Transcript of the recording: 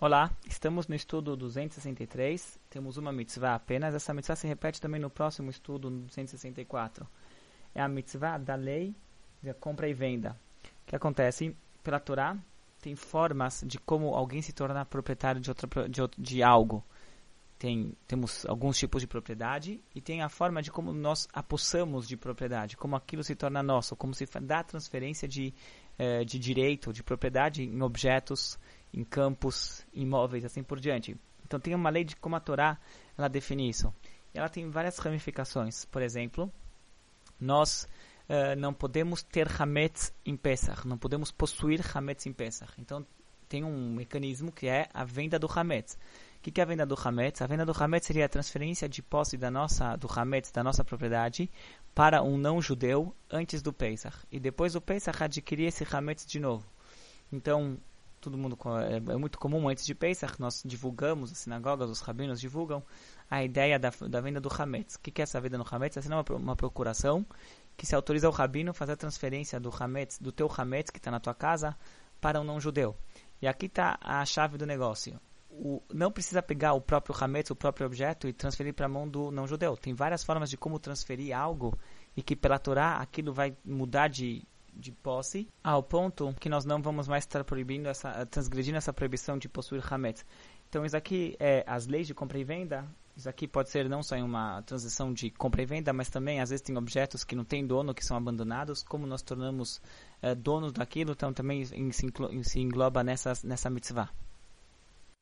Olá, estamos no estudo 263, temos uma mitzvah apenas, essa mitzvah se repete também no próximo estudo, no 264. É a mitzvah da lei de compra e venda. Que acontece? Pela Torá, tem formas de como alguém se tornar proprietário de, outra, de, de algo. Tem, temos alguns tipos de propriedade e tem a forma de como nós apossamos de propriedade, como aquilo se torna nosso, como se dá transferência de, eh, de direito, de propriedade em objetos em campos, imóveis, assim por diante. Então tem uma lei de como a Torá ela define isso. Ela tem várias ramificações. Por exemplo, nós uh, não podemos ter Hametz em Pesach, não podemos possuir Hametz em Pesach. Então tem um mecanismo que é a venda do Hametz. O que, que é a venda do Hametz? A venda do Hametz seria a transferência de posse da nossa, do Hametz, da nossa propriedade, para um não-judeu antes do Pesach. E depois do Pesach adquirir esse Hametz de novo. Então, todo mundo é, é, muito comum antes de Pesach, nós divulgamos, as sinagogas, os rabinos divulgam a ideia da, da venda do Hametz. O que, que é essa venda no Hametz? Essa é uma, uma procuração que se autoriza ao rabino fazer a transferência do Hametz, do teu Hametz que está na tua casa, para um não-judeu. E aqui está a chave do negócio. O, não precisa pegar o próprio Hametz, o próprio objeto, e transferir para a mão do não-judeu. Tem várias formas de como transferir algo e que pela Torá aquilo vai mudar de, de posse, ao ponto que nós não vamos mais estar proibindo essa, transgredindo essa proibição de possuir hametz. Então isso aqui é as leis de compra e venda. Isso aqui pode ser não só em uma transição de compra e venda, mas também às vezes tem objetos que não têm dono, que são abandonados. Como nós tornamos é, donos daquilo, então também se engloba nessa, nessa mitzvah.